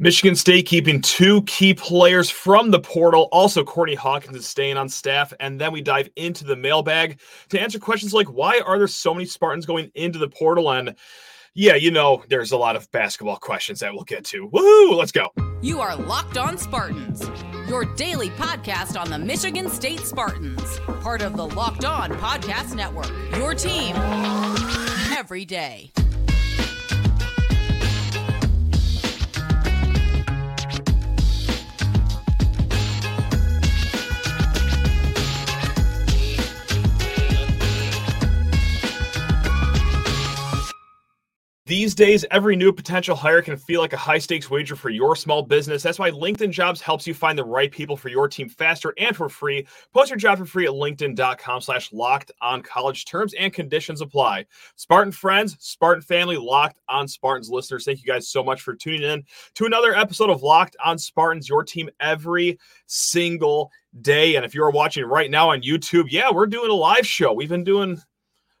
Michigan State keeping two key players from the portal. Also, Courtney Hawkins is staying on staff. And then we dive into the mailbag to answer questions like why are there so many Spartans going into the portal? And yeah, you know, there's a lot of basketball questions that we'll get to. Woohoo! Let's go. You are Locked On Spartans, your daily podcast on the Michigan State Spartans, part of the Locked On Podcast Network. Your team every day. These days, every new potential hire can feel like a high stakes wager for your small business. That's why LinkedIn Jobs helps you find the right people for your team faster and for free. Post your job for free at linkedin.com slash locked on college terms and conditions apply. Spartan friends, Spartan family, locked on Spartans listeners. Thank you guys so much for tuning in to another episode of Locked on Spartans, your team every single day. And if you're watching right now on YouTube, yeah, we're doing a live show. We've been doing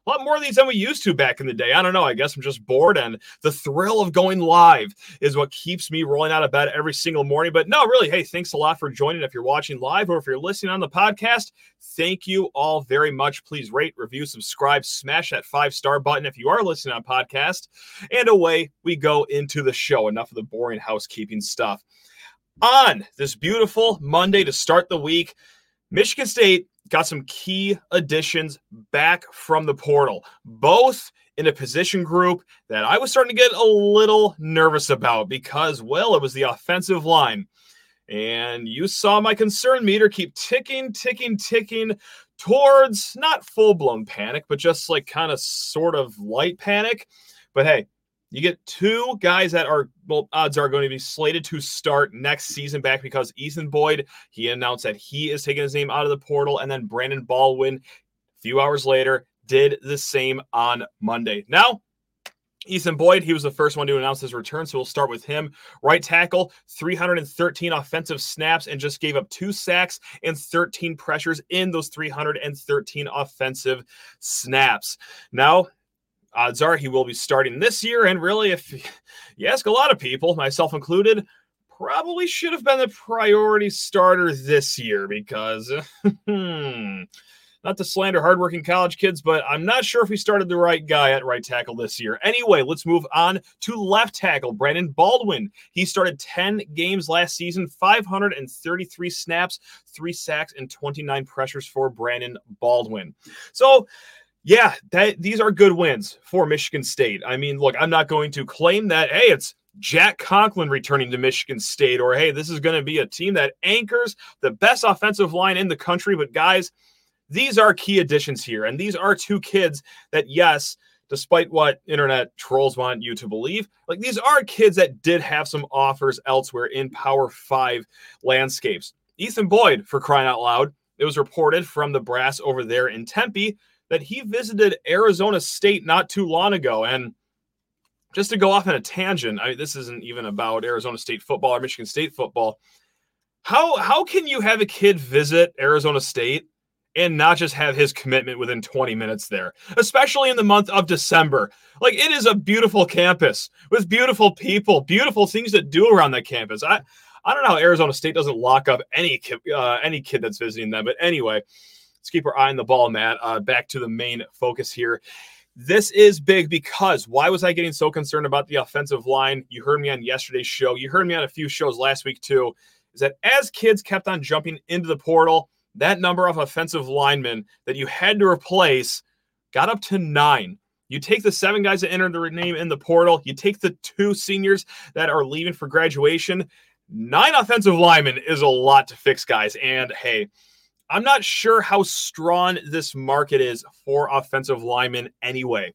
a lot more of these than we used to back in the day. I don't know. I guess I'm just bored, and the thrill of going live is what keeps me rolling out of bed every single morning. But no, really, hey, thanks a lot for joining. If you're watching live or if you're listening on the podcast, thank you all very much. Please rate, review, subscribe, smash that five star button if you are listening on podcast. And away we go into the show. Enough of the boring housekeeping stuff. On this beautiful Monday to start the week, Michigan State got some key additions back from the portal, both in a position group that I was starting to get a little nervous about because, well, it was the offensive line. And you saw my concern meter keep ticking, ticking, ticking towards not full blown panic, but just like kind of sort of light panic. But hey, you get two guys that are well, odds are going to be slated to start next season back because Ethan Boyd, he announced that he is taking his name out of the portal, and then Brandon Baldwin, a few hours later, did the same on Monday. Now, Ethan Boyd, he was the first one to announce his return, so we'll start with him. Right tackle, 313 offensive snaps, and just gave up two sacks and 13 pressures in those 313 offensive snaps. Now, odds are he will be starting this year. And really, if you ask a lot of people, myself included, probably should have been the priority starter this year because, hmm, not to slander hardworking college kids, but I'm not sure if we started the right guy at right tackle this year. Anyway, let's move on to left tackle, Brandon Baldwin. He started 10 games last season, 533 snaps, three sacks, and 29 pressures for Brandon Baldwin. So, yeah, that these are good wins for Michigan State. I mean, look, I'm not going to claim that, hey, it's Jack Conklin returning to Michigan State, or hey, this is going to be a team that anchors the best offensive line in the country. But guys, these are key additions here. And these are two kids that, yes, despite what internet trolls want you to believe, like these are kids that did have some offers elsewhere in Power Five landscapes. Ethan Boyd, for crying out loud, it was reported from the brass over there in Tempe that he visited Arizona State not too long ago. And just to go off on a tangent, I mean, this isn't even about Arizona State football or Michigan State football. How how can you have a kid visit Arizona State and not just have his commitment within 20 minutes there, especially in the month of December? Like it is a beautiful campus with beautiful people, beautiful things to do around that campus. I I don't know how Arizona State doesn't lock up any uh, any kid that's visiting them, but anyway, let's keep our eye on the ball, Matt. Uh, back to the main focus here. This is big because why was I getting so concerned about the offensive line? You heard me on yesterday's show. You heard me on a few shows last week too. Is that as kids kept on jumping into the portal, that number of offensive linemen that you had to replace got up to nine. You take the seven guys that entered their name in the portal, you take the two seniors that are leaving for graduation. Nine offensive linemen is a lot to fix, guys. And hey, I'm not sure how strong this market is for offensive linemen anyway.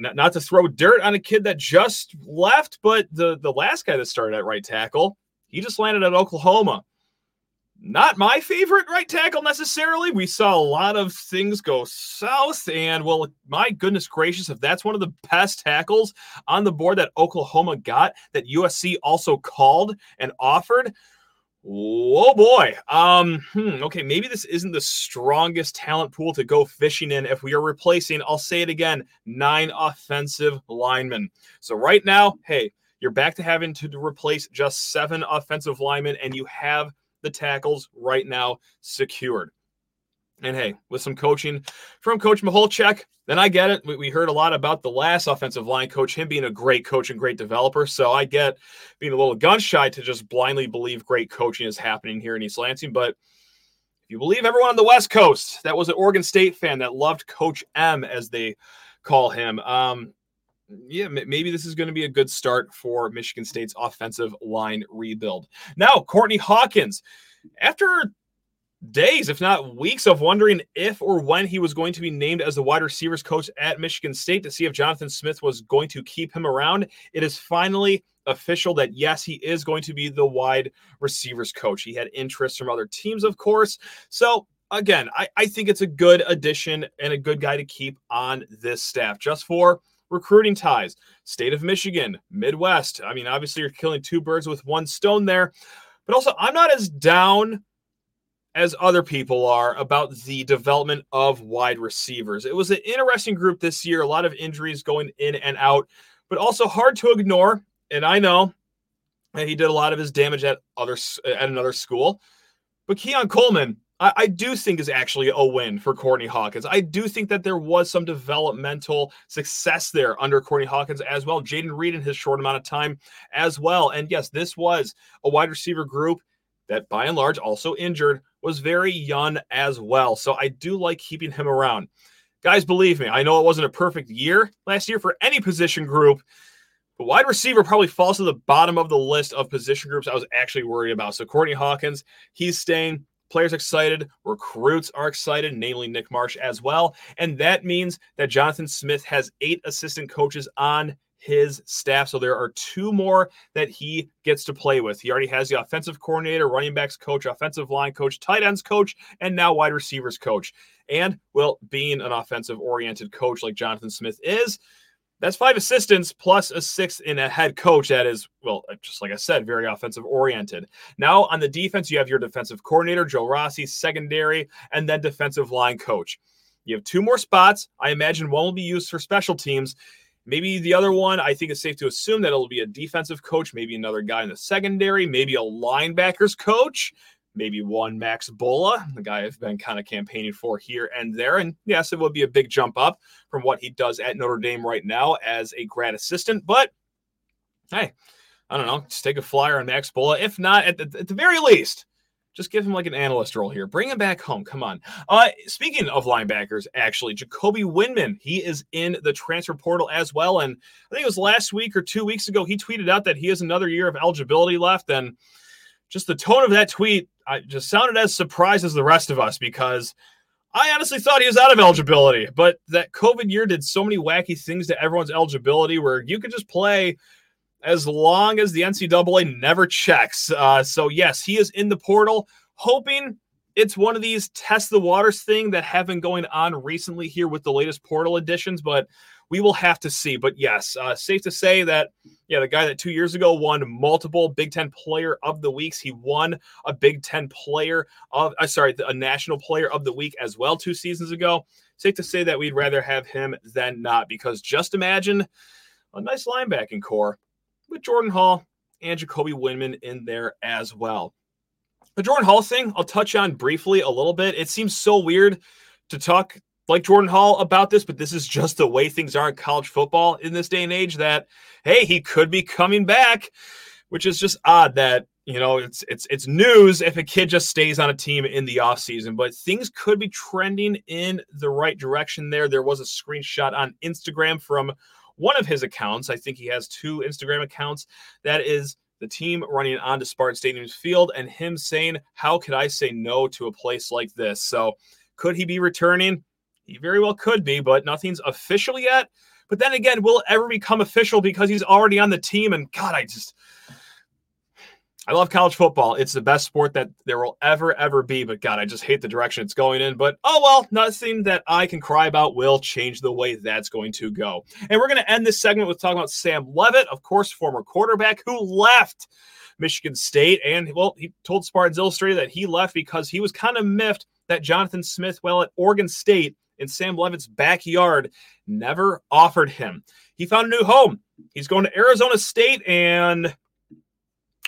not to throw dirt on a kid that just left, but the, the last guy that started at right tackle, he just landed at Oklahoma. Not my favorite right tackle necessarily. We saw a lot of things go south, and well, my goodness gracious, if that's one of the best tackles on the board that Oklahoma got, that USC also called and offered, Oh boy. Um, hmm, okay, maybe this isn't the strongest talent pool to go fishing in if we are replacing, I'll say it again, nine offensive linemen. So right now, hey, You're back to having to replace just seven offensive linemen, and you have the tackles right now secured. And hey, with some coaching from Coach Michalczik, then I get it. We, we, heard a lot about the last offensive line coach, him being a great coach and great developer. So I get being a little gun shy to just blindly believe great coaching is happening here in East Lansing. But if you believe everyone on the West Coast that was an Oregon State fan that loved Coach M, as they call him, um, yeah, maybe this is going to be a good start for Michigan State's offensive line rebuild. Now, Courtney Hawkins, after days, if not weeks, of wondering if or when he was going to be named as the wide receivers coach at Michigan State to see if Jonathan Smith was going to keep him around. It is finally official that yes, he is going to be the wide receivers coach. He had interest from other teams, of course. So again, I, I think it's a good addition and a good guy to keep on this staff just for recruiting ties. State of Michigan, Midwest. I mean, obviously, you're killing two birds with one stone there. But also, I'm not as down as other people are about the development of wide receivers. It was an interesting group this year, a lot of injuries going in and out, but also hard to ignore. And I know that he did a lot of his damage at other at another school. But Keon Coleman, I, I, do think is actually a win for Courtney Hawkins. I do think that there was some developmental success there under Courtney Hawkins as well. Jayden Reed in his short amount of time as well. And yes, this was a wide receiver group that by and large also injured was very young as well. So I do like keeping him around. Guys, believe me, I know it wasn't a perfect year last year for any position group, but wide receiver probably falls to the bottom of the list of position groups I was actually worried about. So Courtney Hawkins, he's staying. Players excited, recruits are excited, namely Nick Marsh as well. And that means that Jonathan Smith has eight assistant coaches on his staff. So there are two more that he gets to play with. He already has the offensive coordinator, running backs coach, offensive line coach, tight ends coach, and now wide receivers coach. And well, being an offensive oriented coach like Jonathan Smith is, that's five assistants plus a sixth in a head coach that is, well, uh, just like I said, very offensive oriented. Now on the defense, you have your defensive coordinator, Joe Rossi, secondary, and then defensive line coach. You have two more spots. I imagine one will be used for special teams. Maybe the other one, I think it's safe to assume that it'll be a defensive coach, maybe another guy in the secondary, maybe a linebackers coach, maybe one Max Bullough, the guy I've been kind of campaigning for here and there. And yes, it would be a big jump up from what he does at Notre Dame right now as a grad assistant. But hey, I don't know, just take a flyer on Max Bullough. If not, at the, at the very least, just give him like an analyst role here. Bring him back home. Come on. Uh, speaking of linebackers, actually, Jacoby Windmon, he is in the transfer portal as well. And I think it was last week or two weeks ago, he tweeted out that he has another year of eligibility left. And just the tone of that tweet I just sounded as surprised as the rest of us because I honestly thought he was out of eligibility. But that COVID year did so many wacky things to everyone's eligibility where you could just play as long as the NCAA never checks. Uh, so, yes, he is in the portal, hoping it's one of these test the waters thing that have been going on recently here with the latest portal additions, but we will have to see. But yes, uh, safe to say that, yeah, the guy that two years ago won multiple Big Ten Player of the Weeks, he won a Big Ten Player of, uh, sorry, a National Player of the Week as well two seasons ago. Safe to say that we'd rather have him than not because just imagine a nice linebacking core with Jordan Hall and Jacoby Windmon in there as well. The Jordan Hall thing, I'll touch on briefly a little bit. It seems so weird to talk like Jordan Hall about this, but this is just the way things are in college football in this day and age that, hey, he could be coming back, which is just odd that, you know, it's it's it's news if a kid just stays on a team in the offseason, but things could be trending in the right direction there. There was a screenshot on Instagram from one of his accounts. I think he has two Instagram accounts. That is the team running onto Spartan Stadium's field and him saying, How could I say no to a place like this? So, could he be returning? He very well could be, but nothing's official yet. But then again, will it ever become official because he's already on the team? And God, I just I love college football. It's the best sport that there will ever, ever be. But God, I just hate the direction it's going in. But oh well, nothing that I can cry about will change the way that's going to go. And we're going to end this segment with talking about Sam Leavitt, of course, former quarterback who left Michigan State. And well, he told Spartans Illustrated that he left because he was kind of miffed that Jonathan Smith, well, at Oregon State in Sam Leavitt's backyard, never offered him. He found a new home he's going to Arizona State, and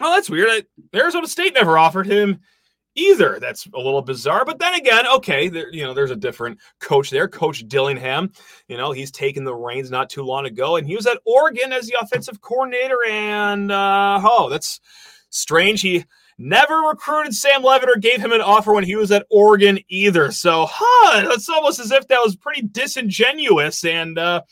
oh, that's weird. Arizona State never offered him either. That's a little bizarre. But then again, okay, there, you know, there's a different coach there, Coach Dillingham. You know, he's taken the reins not too long ago, and he was at Oregon as the offensive coordinator. And uh, oh, that's strange. He never recruited Sam Leavitt or gave him an offer when he was at Oregon either. So, huh, it's almost as if that was pretty disingenuous and. uh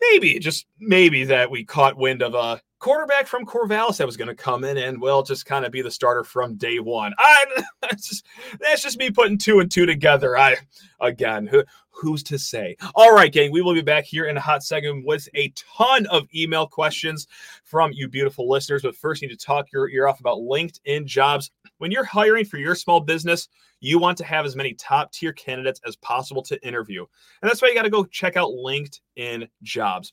maybe just maybe that we caught wind of a quarterback from Corvallis that was going to come in and well just kind of be the starter from day one. I that's just that's just me putting two and two together. I again, who, who's to say? All right, gang, we will be back here in a hot second with a ton of email questions from you beautiful listeners. But first, you need to talk your ear off about LinkedIn jobs. When you're hiring for your small business, you want to have as many top tier candidates as possible to interview. And that's why you got to go check out LinkedIn jobs.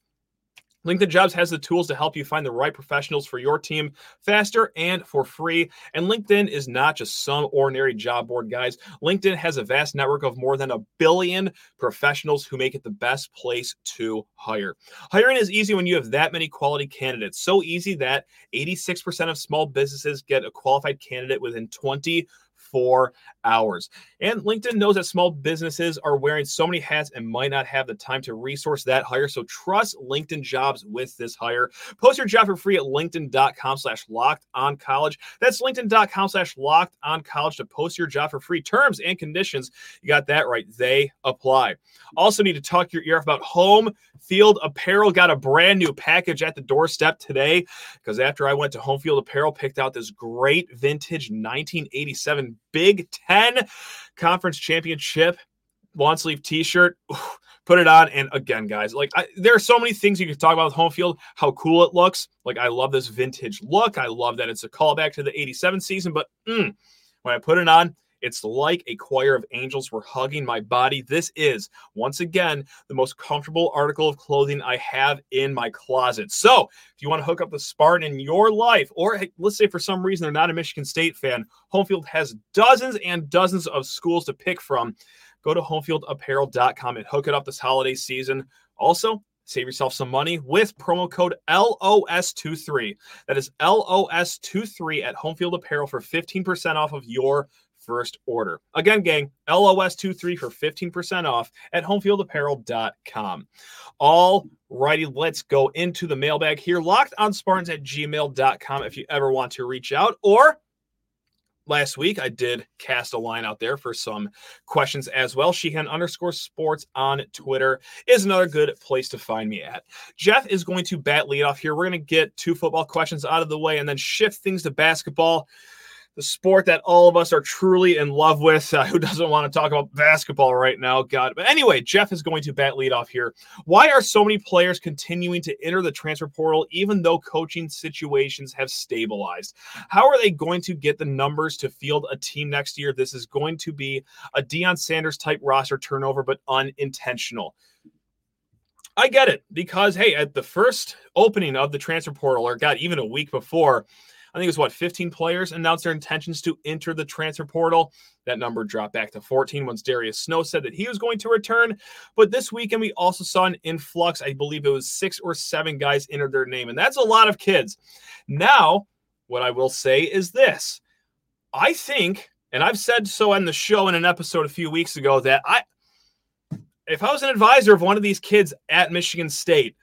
LinkedIn Jobs has the tools to help you find the right professionals for your team faster and for free. And LinkedIn is not just some ordinary job board, guys. LinkedIn has a vast network of more than a billion professionals who make it the best place to hire. Hiring is easy when you have that many quality candidates. So easy that 86% of small businesses get a qualified candidate within 20 four hours. And LinkedIn knows that small businesses are wearing so many hats and might not have the time to resource that hire. So trust LinkedIn jobs with this hire. Post your job for free at LinkedIn.com slash locked on college. That's LinkedIn.com slash locked on college to post your job for free. Terms and conditions. You got that right. They apply. Also need to talk your ear off about home field apparel. Got a brand new package at the doorstep today because after I went to home field apparel, picked out this great vintage 1987 Big Ten Conference Championship lawn sleeve T-shirt. Put it on, and again, guys, like I, there are so many things you can talk about with home field. How cool it looks. Like I love this vintage look. I love that it's a callback to the '87 season. But mm, when I put it on, it's like a choir of angels were hugging my body. This is, once again, the most comfortable article of clothing I have in my closet. So, if you want to hook up the Spartan in your life, or let's say for some reason they're not a Michigan State fan, Homefield has dozens and dozens of schools to pick from. Go to homefieldapparel.com and hook it up this holiday season. Also, save yourself some money with promo code LOS23. That is LOS23 at Homefield Apparel for 15% off of your first order. Again, gang, LOS23 for 15% off at homefieldapparel.com. All righty, let's go into the mailbag here. Locked on Spartans at gmail.com if you ever want to reach out or last week I did cast a line out there for some questions as well. Sheehan underscore sports on Twitter is another good place to find me at. Jeff is going to bat lead off here. We're going to get two football questions out of the way and then shift things to basketball the sport that all of us are truly in love with. Uh, who doesn't want to talk about basketball right now? God. But anyway, Jeff is going to bat lead off here. Why are so many players continuing to enter the transfer portal even though coaching situations have stabilized? How are they going to get the numbers to field a team next year? This is going to be a Deion Sanders type roster turnover, but unintentional. I get it because, hey, at the first opening of the transfer portal, or God, even a week before, I think it was what 15 players announced their intentions to enter the transfer portal. That number dropped back to 14 once Darius Snow said that he was going to return. But this weekend, we also saw an influx. I believe it was six or seven guys entered their name, and that's a lot of kids. Now, what I will say is this I think, and I've said so on the show in an episode a few weeks ago, that I, if I was an advisor of one of these kids at Michigan State,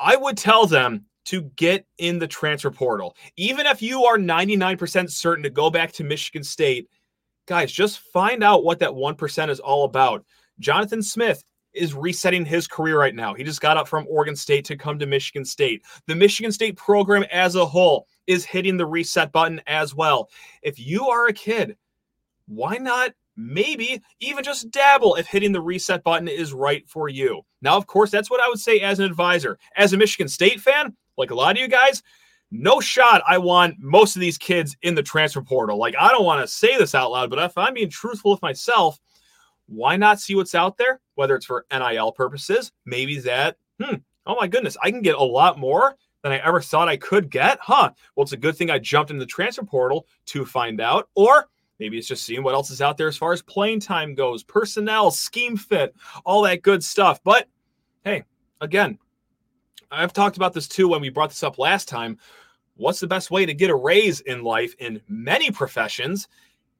I would tell them to get in the transfer portal. Even if you are 99% certain to go back to Michigan State, guys, just find out what that 1% is all about. Jonathan Smith is resetting his career right now. He just got up from Oregon State to come to Michigan State. The Michigan State program as a whole is hitting the reset button as well. If you are a kid, why not maybe even just dabble if hitting the reset button is right for you? Now, of course, that's what I would say as an advisor. As a Michigan State fan, like a lot of you guys, no shot I want most of these kids in the transfer portal. Like, I don't want to say this out loud, but if I'm being truthful with myself, why not see what's out there? Whether it's for NIL purposes, maybe that, hmm, oh my goodness, I can get a lot more than I ever thought I could get. Huh. Well, it's a good thing I jumped in the transfer portal to find out. Or maybe it's just seeing what else is out there as far as playing time goes, personnel, scheme fit, all that good stuff. But hey, again, I've talked about this too when we brought this up last time. What's the best way to get a raise in life in many professions?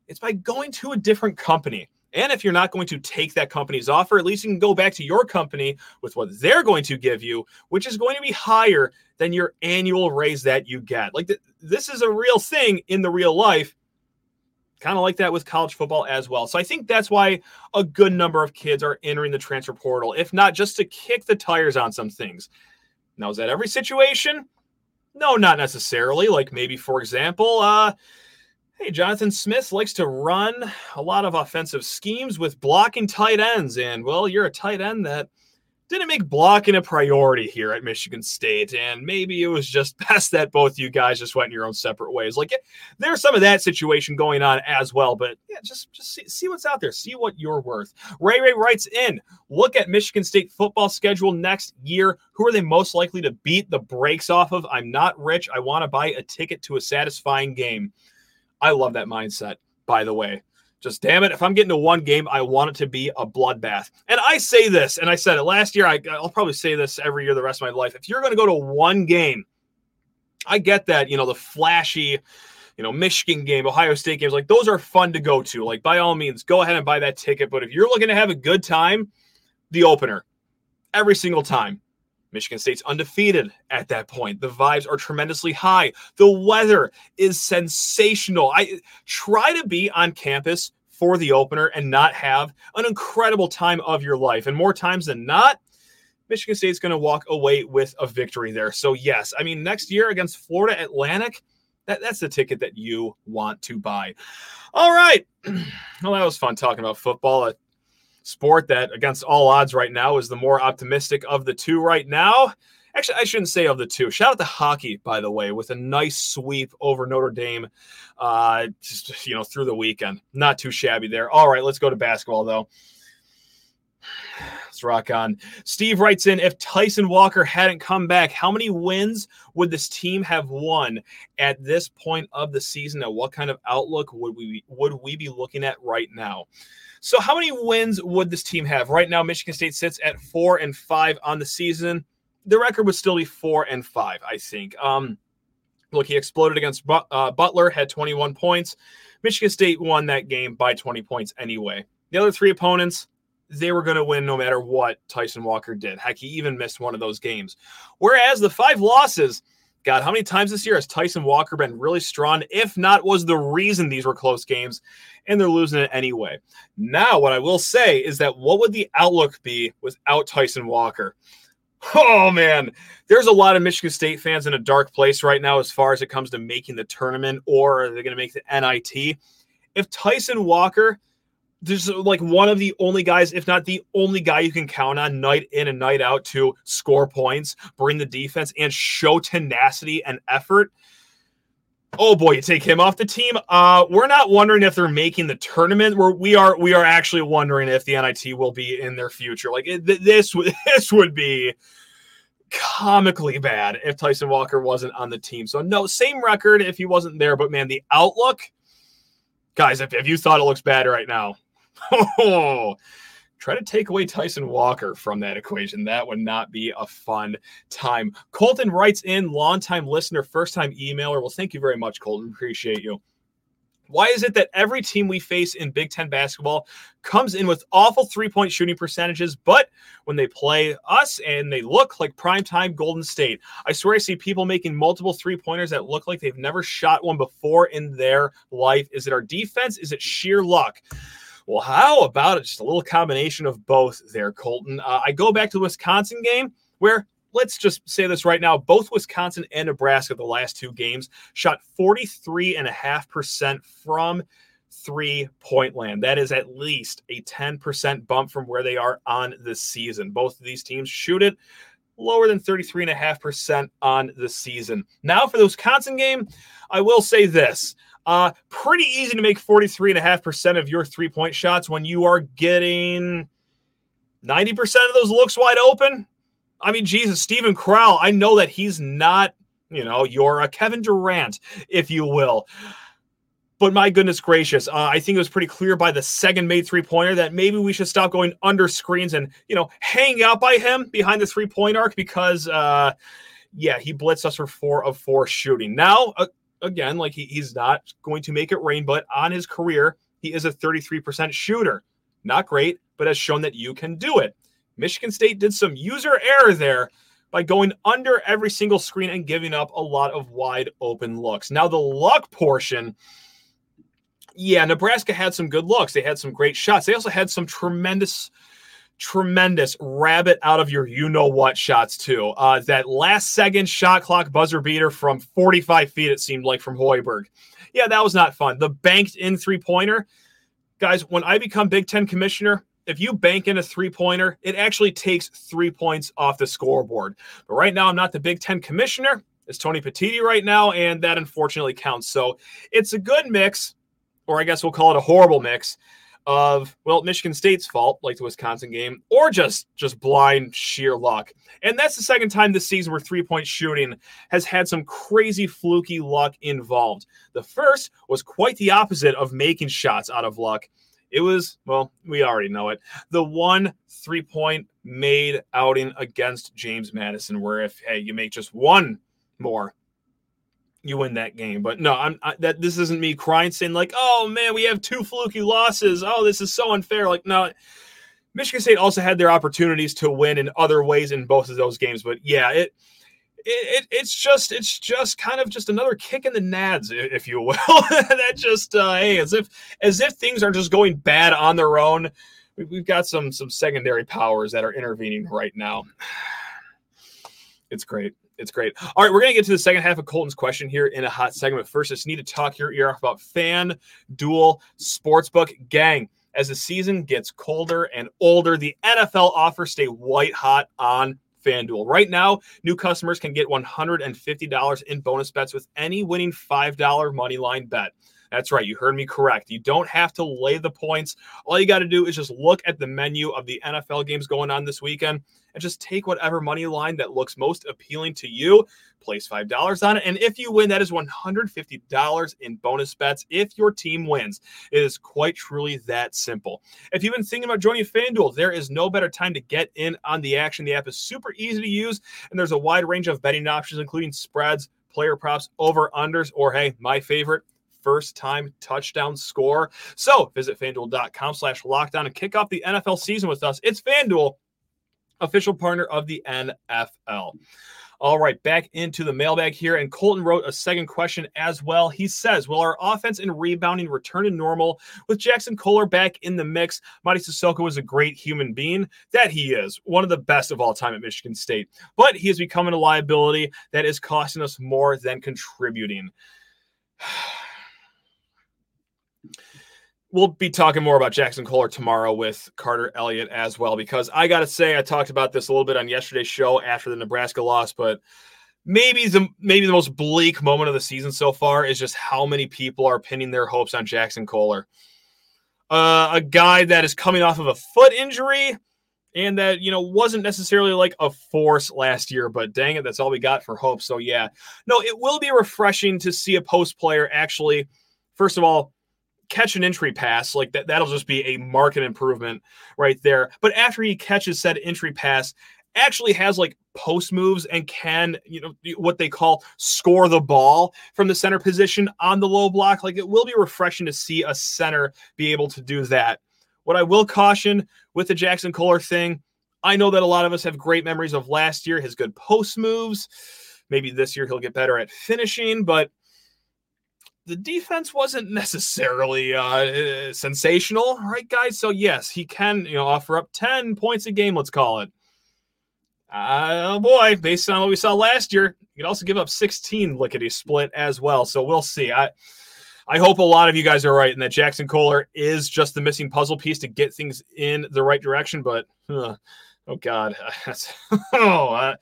It's by going to a different company. And if you're not going to take that company's offer, at least you can go back to your company with what they're going to give you, which is going to be higher than your annual raise that you get. Like th- this is a real thing in the real life. Kind of like that with college football as well. So I think that's why a good number of kids are entering the transfer portal, if not just to kick the tires on some things. Now, is that every situation? No, not necessarily. Like maybe, for example, uh, Hey, Jonathan Smith likes to run a lot of offensive schemes with blocking tight ends. And, well, you're a tight end that didn't make blocking a priority here at Michigan State. And maybe it was just best that both you guys just went in your own separate ways. Like, there's some of that situation going on as well. But yeah, just, just see, see what's out there, see what you're worth. Ray Ray writes in look at Michigan State football schedule next year. Who are they most likely to beat the brakes off of? I'm not rich. I want to buy a ticket to a satisfying game. I love that mindset, by the way. Just damn it. If I'm getting to one game, I want it to be a bloodbath. And I say this, and I said it last year. I, will probably say this every year the rest of my life. If you're going to go to one game, I get that, you know, the flashy, you know, Michigan game, Ohio State games, like those are fun to go to. Like, by all means, go ahead and buy that ticket. But if you're looking to have a good time, the opener every single time. Michigan State's undefeated at that point. The vibes are tremendously high. The weather is sensational. I try to be on campus for the opener and not have an incredible time of your life. And more times than not, Michigan State's going to walk away with a victory there. So, yes, I mean, next year against Florida Atlantic, that, that's the ticket that you want to buy. All right. Well, that was fun talking about football sport that, against all odds right now, is the more optimistic of the two right now. Actually, I shouldn't say of the two. Shout out to hockey, by the way, with a nice sweep over Notre Dame, uh, just you know through the weekend. Not too shabby there. All right, let's go to basketball though. Let's rock on. Steve writes in If Tyson Walker hadn't come back, how many wins would this team have won at this point of the season? And what kind of outlook would we would we be looking at right now? So, how many wins would this team have right now? Michigan State sits at four and five on the season. The record would still be four and five, I think. Um, look, he exploded against but, uh, Butler, had 21 points. Michigan State won that game by 20 points anyway. The other three opponents, they were going to win no matter what Tyson Walker did. Heck, he even missed one of those games. Whereas the five losses, God, how many times this year has Tyson Walker been really strong, if not was the reason these were close games, and they're losing it anyway? Now, what I will say is that what would the outlook be without Tyson Walker? Oh man, there's a lot of Michigan State fans in a dark place right now as far as it comes to making the tournament or are they going to make the NIT. If Tyson Walker there's like one of the only guys, if not the only guy you can count on night in and night out to score points, bring the defense, and show tenacity and effort. Oh boy, you take him off the team. Uh, we're not wondering if they're making the tournament. We're, we are we are actually wondering if the NIT will be in their future. Like it, this this would be comically bad if Tyson Walker wasn't on the team. So no, same record if he wasn't there. But man, the outlook, guys, if, if you thought it looks bad right now, Oh, try to take away Tyson Walker from that equation. That would not be a fun time. Colton writes in, longtime listener, first time emailer. Well, thank you very much, Colton. Appreciate you. Why is it that every team we face in Big Ten basketball comes in with awful three point shooting percentages, but when they play us and they look like primetime Golden State, I swear I see people making multiple three pointers that look like they've never shot one before in their life. Is it our defense? Is it sheer luck? Well, how about it? Just a little combination of both there, Colton. Uh, I go back to the Wisconsin game where let's just say this right now both Wisconsin and Nebraska, the last two games, shot 43.5% from three point land. That is at least a 10% bump from where they are on the season. Both of these teams shoot it lower than 33.5% on the season. Now, for the Wisconsin game, I will say this uh, pretty easy to make 43.5% of your three point shots when you are getting 90% of those looks wide open. I mean, Jesus, Steven Crowl, I know that he's not, you know, you're a Kevin Durant, if you will. But my goodness gracious, uh, I think it was pretty clear by the second made three pointer that maybe we should stop going under screens and, you know, hang out by him behind the three point arc because, uh, yeah, he blitzed us for four of four shooting. Now, uh, again, like he, he's not going to make it rain, but on his career, he is a 33% shooter. Not great, but has shown that you can do it. Michigan State did some user error there by going under every single screen and giving up a lot of wide open looks. Now, the luck portion yeah, Nebraska had some good looks. They had some great shots. They also had some tremendous, tremendous rabbit out of your you know what shots too. Uh, that last second shot clock buzzer beater from 45 feet, it seemed like from Hoiberg. Yeah, that was not fun. The banked in three pointer, guys. When I become Big Ten commissioner, if you bank in a three pointer, it actually takes three points off the scoreboard. But right now, I'm not the Big Ten commissioner. It's Tony Petitti right now, and that unfortunately counts. So it's a good mix or I guess we'll call it a horrible mix of well Michigan State's fault like the Wisconsin game or just just blind sheer luck. And that's the second time this season where three-point shooting has had some crazy fluky luck involved. The first was quite the opposite of making shots out of luck. It was, well, we already know it. The one three-point made outing against James Madison where if hey, you make just one more you win that game. But no, I'm I, that this isn't me crying saying like, "Oh man, we have two fluky losses. Oh, this is so unfair." Like no, Michigan State also had their opportunities to win in other ways in both of those games, but yeah, it it, it's just it's just kind of just another kick in the nads, if you will. that just uh, hey, as if as if things are just going bad on their own. We've got some some secondary powers that are intervening right now. It's great it's great. All right, we're gonna get to the second half of Colton's question here in a hot segment. First, I just need to talk your ear off about Fan Duel Sportsbook Gang. As the season gets colder and older, the NFL offers stay white hot on FanDuel. Right now, new customers can get $150 in bonus bets with any winning $5 money line bet. That's right. You heard me correct. You don't have to lay the points. All you got to do is just look at the menu of the NFL games going on this weekend and just take whatever money line that looks most appealing to you, place $5 on it. And if you win, that is $150 in bonus bets if your team wins. It is quite truly that simple. If you've been thinking about joining FanDuel, there is no better time to get in on the action. The app is super easy to use, and there's a wide range of betting options, including spreads, player props, over unders, or hey, my favorite, first time touchdown score. So visit fanduel.com slash lockdown and kick off the NFL season with us. It's FanDuel official partner of the NFL. All right, back into the mailbag here. And Colton wrote a second question as well. He says, Will our offense and rebounding return to normal with Jaxon Kohler back in the mix? Mady Sissoko was a great human being. That he is, one of the best of all time at Michigan State. But he is becoming a liability that is costing us more than contributing. we'll be talking more about Jaxon Kohler tomorrow with Carter Elliott as well, because I got to say, I talked about this a little bit on yesterday's show after the Nebraska loss, but maybe the maybe the most bleak moment of the season so far is just how many people are pinning their hopes on Jaxon Kohler. Uh, a guy that is coming off of a foot injury and that you know wasn't necessarily like a force last year but dang it that's all we got for hope so yeah no it will be refreshing to see a post player actually first of all catch an entry pass, like that, that'll just be a market improvement right there. But after he catches said entry pass, actually has like post moves and can, you know, what they call score the ball from the center position on the low block. Like it will be refreshing to see a center be able to do that. What I will caution with the jaxon Kohler thing, I know that a lot of us have great memories of last year, his good post moves. Maybe this year he'll get better at finishing, but the defense wasn't necessarily uh, sensational, right, guys? So yes, he can you know offer up ten points a game. Let's call it. Uh, oh boy, based on what we saw last year, he could also give up 16 lickety split as well. So we'll see. I I hope a lot of you guys are right and that Jaxon Kohler is just the missing puzzle piece to get things in the right direction. But huh, Oh God, oh,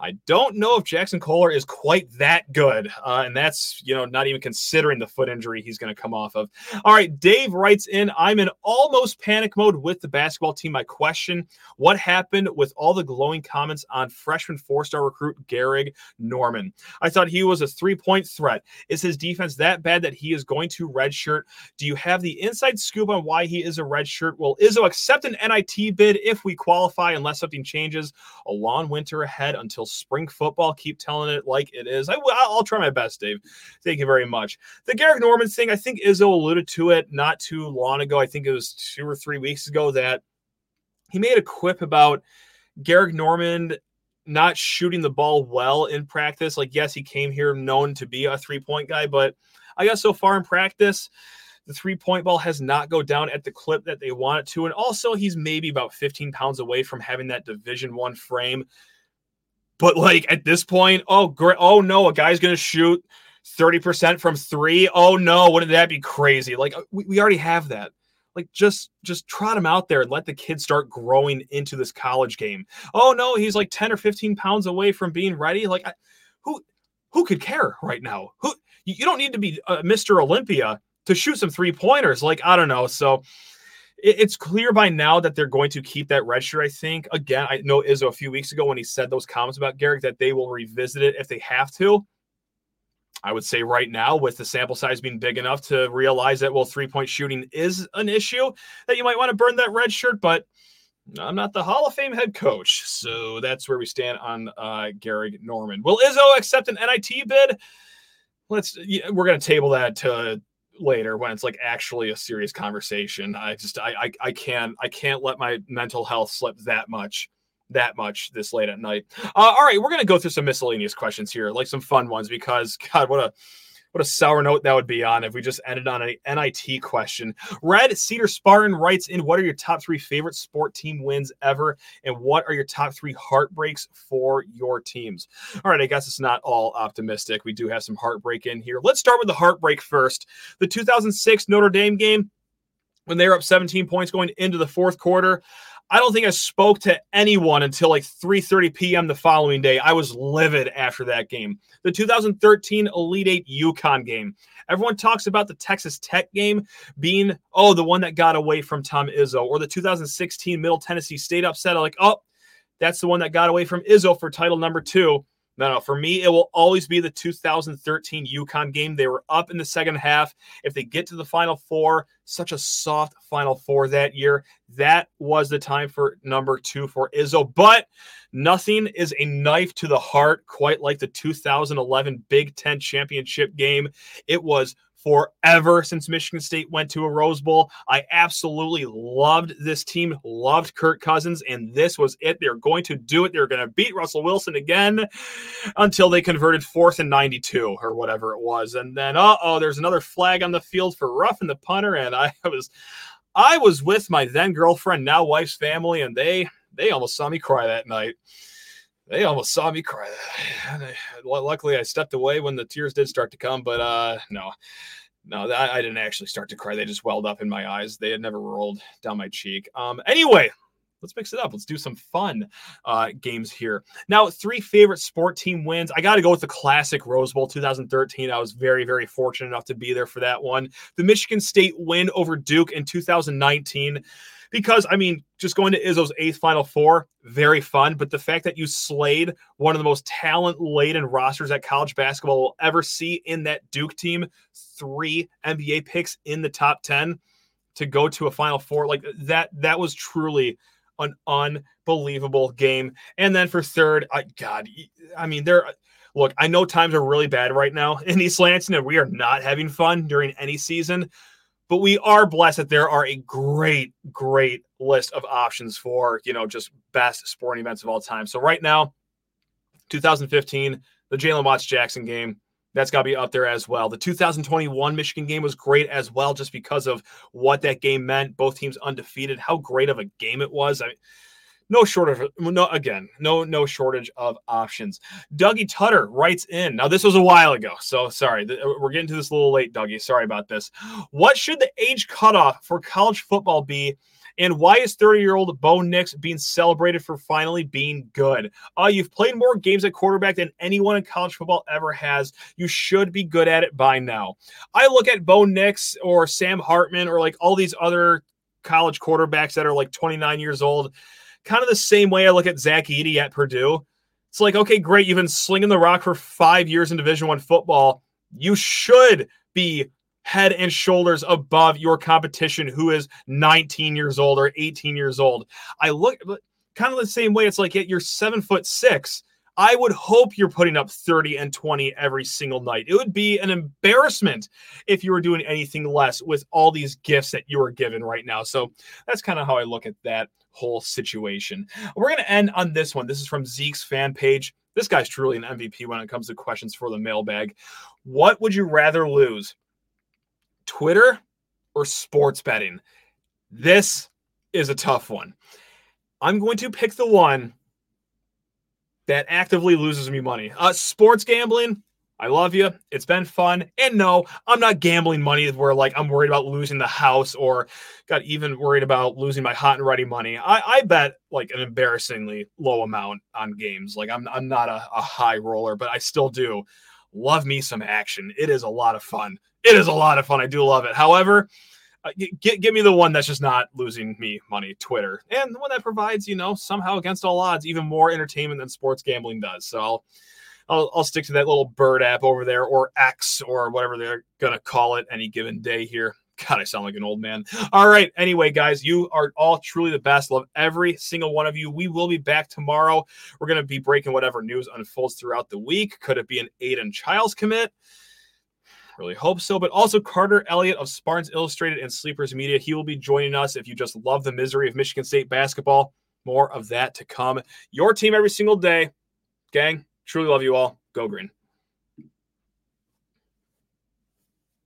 I don't know if Jaxon Kohler is quite that good, uh, and that's you know not even considering the foot injury he's going to come off of. All right, Dave writes in, I'm in almost panic mode with the basketball team. My question: What happened with all the glowing comments on freshman four-star recruit Gehrig Normand? I thought he was a three-point threat. Is his defense that bad that he is going to redshirt? Do you have the inside scoop on why he is a redshirt? Will Izzo accept an NIT bid if we qualify? And unless something changes. A long winter ahead until spring football. Keep telling it like it is. I, will try my best, Dave. Thank you very much. The Gehrig Normand thing, I think Izzo alluded to it not too long ago. I think it was two or three weeks ago that he made a quip about Gehrig Normand not shooting the ball well in practice. Like, yes, he came here known to be a three point guy, but I guess so far in practice, the three point ball has not go down at the clip that they want it to, and also he's maybe about 15 pounds away from having that Division One frame. But like at this point, oh great, oh no, a guy's gonna shoot 30% from three. Oh no, wouldn't that be crazy? Like uh, we, we already have that. Like just just trot him out there and let the kid start growing into this college game. Oh no, he's like 10 or 15 pounds away from being ready. Like I, who who could care right now? Who you don't need to be uh, Mr. Olympia to shoot some three pointers. Like, I don't know. So it, it's clear by now that they're going to keep that red shirt, I think. Again, I know Izzo a few weeks ago when he said those comments about Gehrig that they will revisit it if they have to. I would say right now, with the sample size being big enough to realize that, well, three point shooting is an issue, that you might want to burn that red shirt, but I'm not the Hall of Fame head coach. So that's where we stand on uh, Gehrig Normand. Will Izzo accept an NIT bid? Let's, we're going to table that to later when it's like actually a serious conversation. I just I I, I can't I can't let my mental health slip that much that much this late at night. Uh, all right, we're gonna go through some miscellaneous questions here, like some fun ones, because God, what a what a sour note that would be on if we just ended on an NIT question. Red Cedar Spartan writes in What are your top three favorite sport team wins ever? And what are your top three heartbreaks for your teams? All right, I guess it's not all optimistic. We do have some heartbreak in here. Let's start with the heartbreak first. The 2006 Notre Dame game when they were up 17 points going into the fourth quarter. I don't think I spoke to anyone until like 3:30 p.m. the following day. I was livid after that game. The 2013 Elite Eight UConn game. Everyone talks about the Texas Tech game being oh the one that got away from Tom Izzo, or the 2016 Middle Tennessee State upset. I'm like oh, that's the one that got away from Izzo for title number two. No, no. For me, it will always be the 2013 UConn game. They were up in the second half. If they get to the Final Four, such a soft Final Four that year, that was the time for number two for Izzo. But nothing is a knife to the heart quite like the 2011 Big Ten championship game. It was forever since Michigan State went to a Rose Bowl. I absolutely loved this team, loved Kirk Cousins, and this was it. They're going to do it. They're going to beat Russell Wilson again until they converted fourth and 92 or whatever it was. And then, uh oh, there's another flag on the field for roughing the punter. And I was. I was with my then girlfriend, now wife's family, and they they almost saw me cry that night they almost saw me cry. Luckily, I stepped away when the tears did start to come, but uh, no, no, I, didn't actually start to cry. They just welled up in my eyes. They had never rolled down my cheek. Um, anyway, let's mix it up. Let's do some fun uh, games here. Now, three favorite sport team wins. I got to go with the classic Rose Bowl 2013. I was very, very fortunate enough to be there for that one. The Michigan State win over Duke in 2019 because I mean, just going to Izzo's eighth Final Four, very fun. But the fact that you slayed one of the most talent laden rosters that college basketball will ever see in that Duke team, three NBA picks in the top 10 to go to a Final Four, like that, that was truly an unbelievable game. And then for third, I, God, I mean, there. Look, I know times are really bad right now in East Lansing, and we are not having fun during any season but we are blessed that there are a great, great list of options for, you know, just best sporting events of all time. So right now, 2015, the Jalen Watts Jackson game, that's got to be up there as well. The 2021 Michigan game was great as well, just because of what that game meant. Both teams undefeated, how great of a game it was. I mean, no shortage. No, again, no no shortage of options. Dougie Tutter writes in. Now this was a while ago, so sorry. We're getting to this a little late, Dougie. Sorry about this. What should the age cutoff for college football be? And why is 30 year old Bo Nix being celebrated for finally being good? Uh, you've played more games at quarterback than anyone in college football ever has. You should be good at it by now. I look at Bo Nix or Sam Hartman or like all these other college quarterbacks that are like 29 years old, kind of the same way I look at Zach Edey at Purdue. It's like, okay, great, you've been slinging the rock for five years in Division One football. You should be head and shoulders above your competition who is 19 years old or 18 years old. I look kind of the same way. It's like yet you're seven foot six. I would hope you're putting up 30 and 20 every single night. It would be an embarrassment if you were doing anything less with all these gifts that you are given right now. So that's kind of how I look at that whole situation. We're going to end on this one. This is from Zeke's fan page. This guy's truly an MVP when it comes to questions for the mailbag. What would you rather lose? Twitter or sports betting? This is a tough one. I'm going to pick the one that actively loses me money. Uh, sports gambling, I love you. It's been fun. And no, I'm not gambling money where like I'm worried about losing the house or got even worried about losing my hot and ready money. I, I bet like an embarrassingly low amount on games. Like I'm I'm not a, a high roller, but I still do love me some action. It is a lot of fun. It is a lot of fun. I do love it. However, uh, get, give me the one that's just not losing me money, Twitter, and the one that provides, you know, somehow against all odds, even more entertainment than sports gambling does. So I'll, I'll, I'll stick to that little bird app over there, or X, or whatever they're gonna call it any given day here. God, I sound like an old man. All right. Anyway, guys, you are all truly the best. Love every single one of you. We will be back tomorrow. We're going to be breaking whatever news unfolds throughout the week. Could it be an Aidan Chiles commit? Really hope so. But also Carter Elliott of Spartans Illustrated and Sleepers Media. He will be joining us if you just love the misery of Michigan State basketball. More of that to come. Your team every single day. Gang, truly love you all. Go green.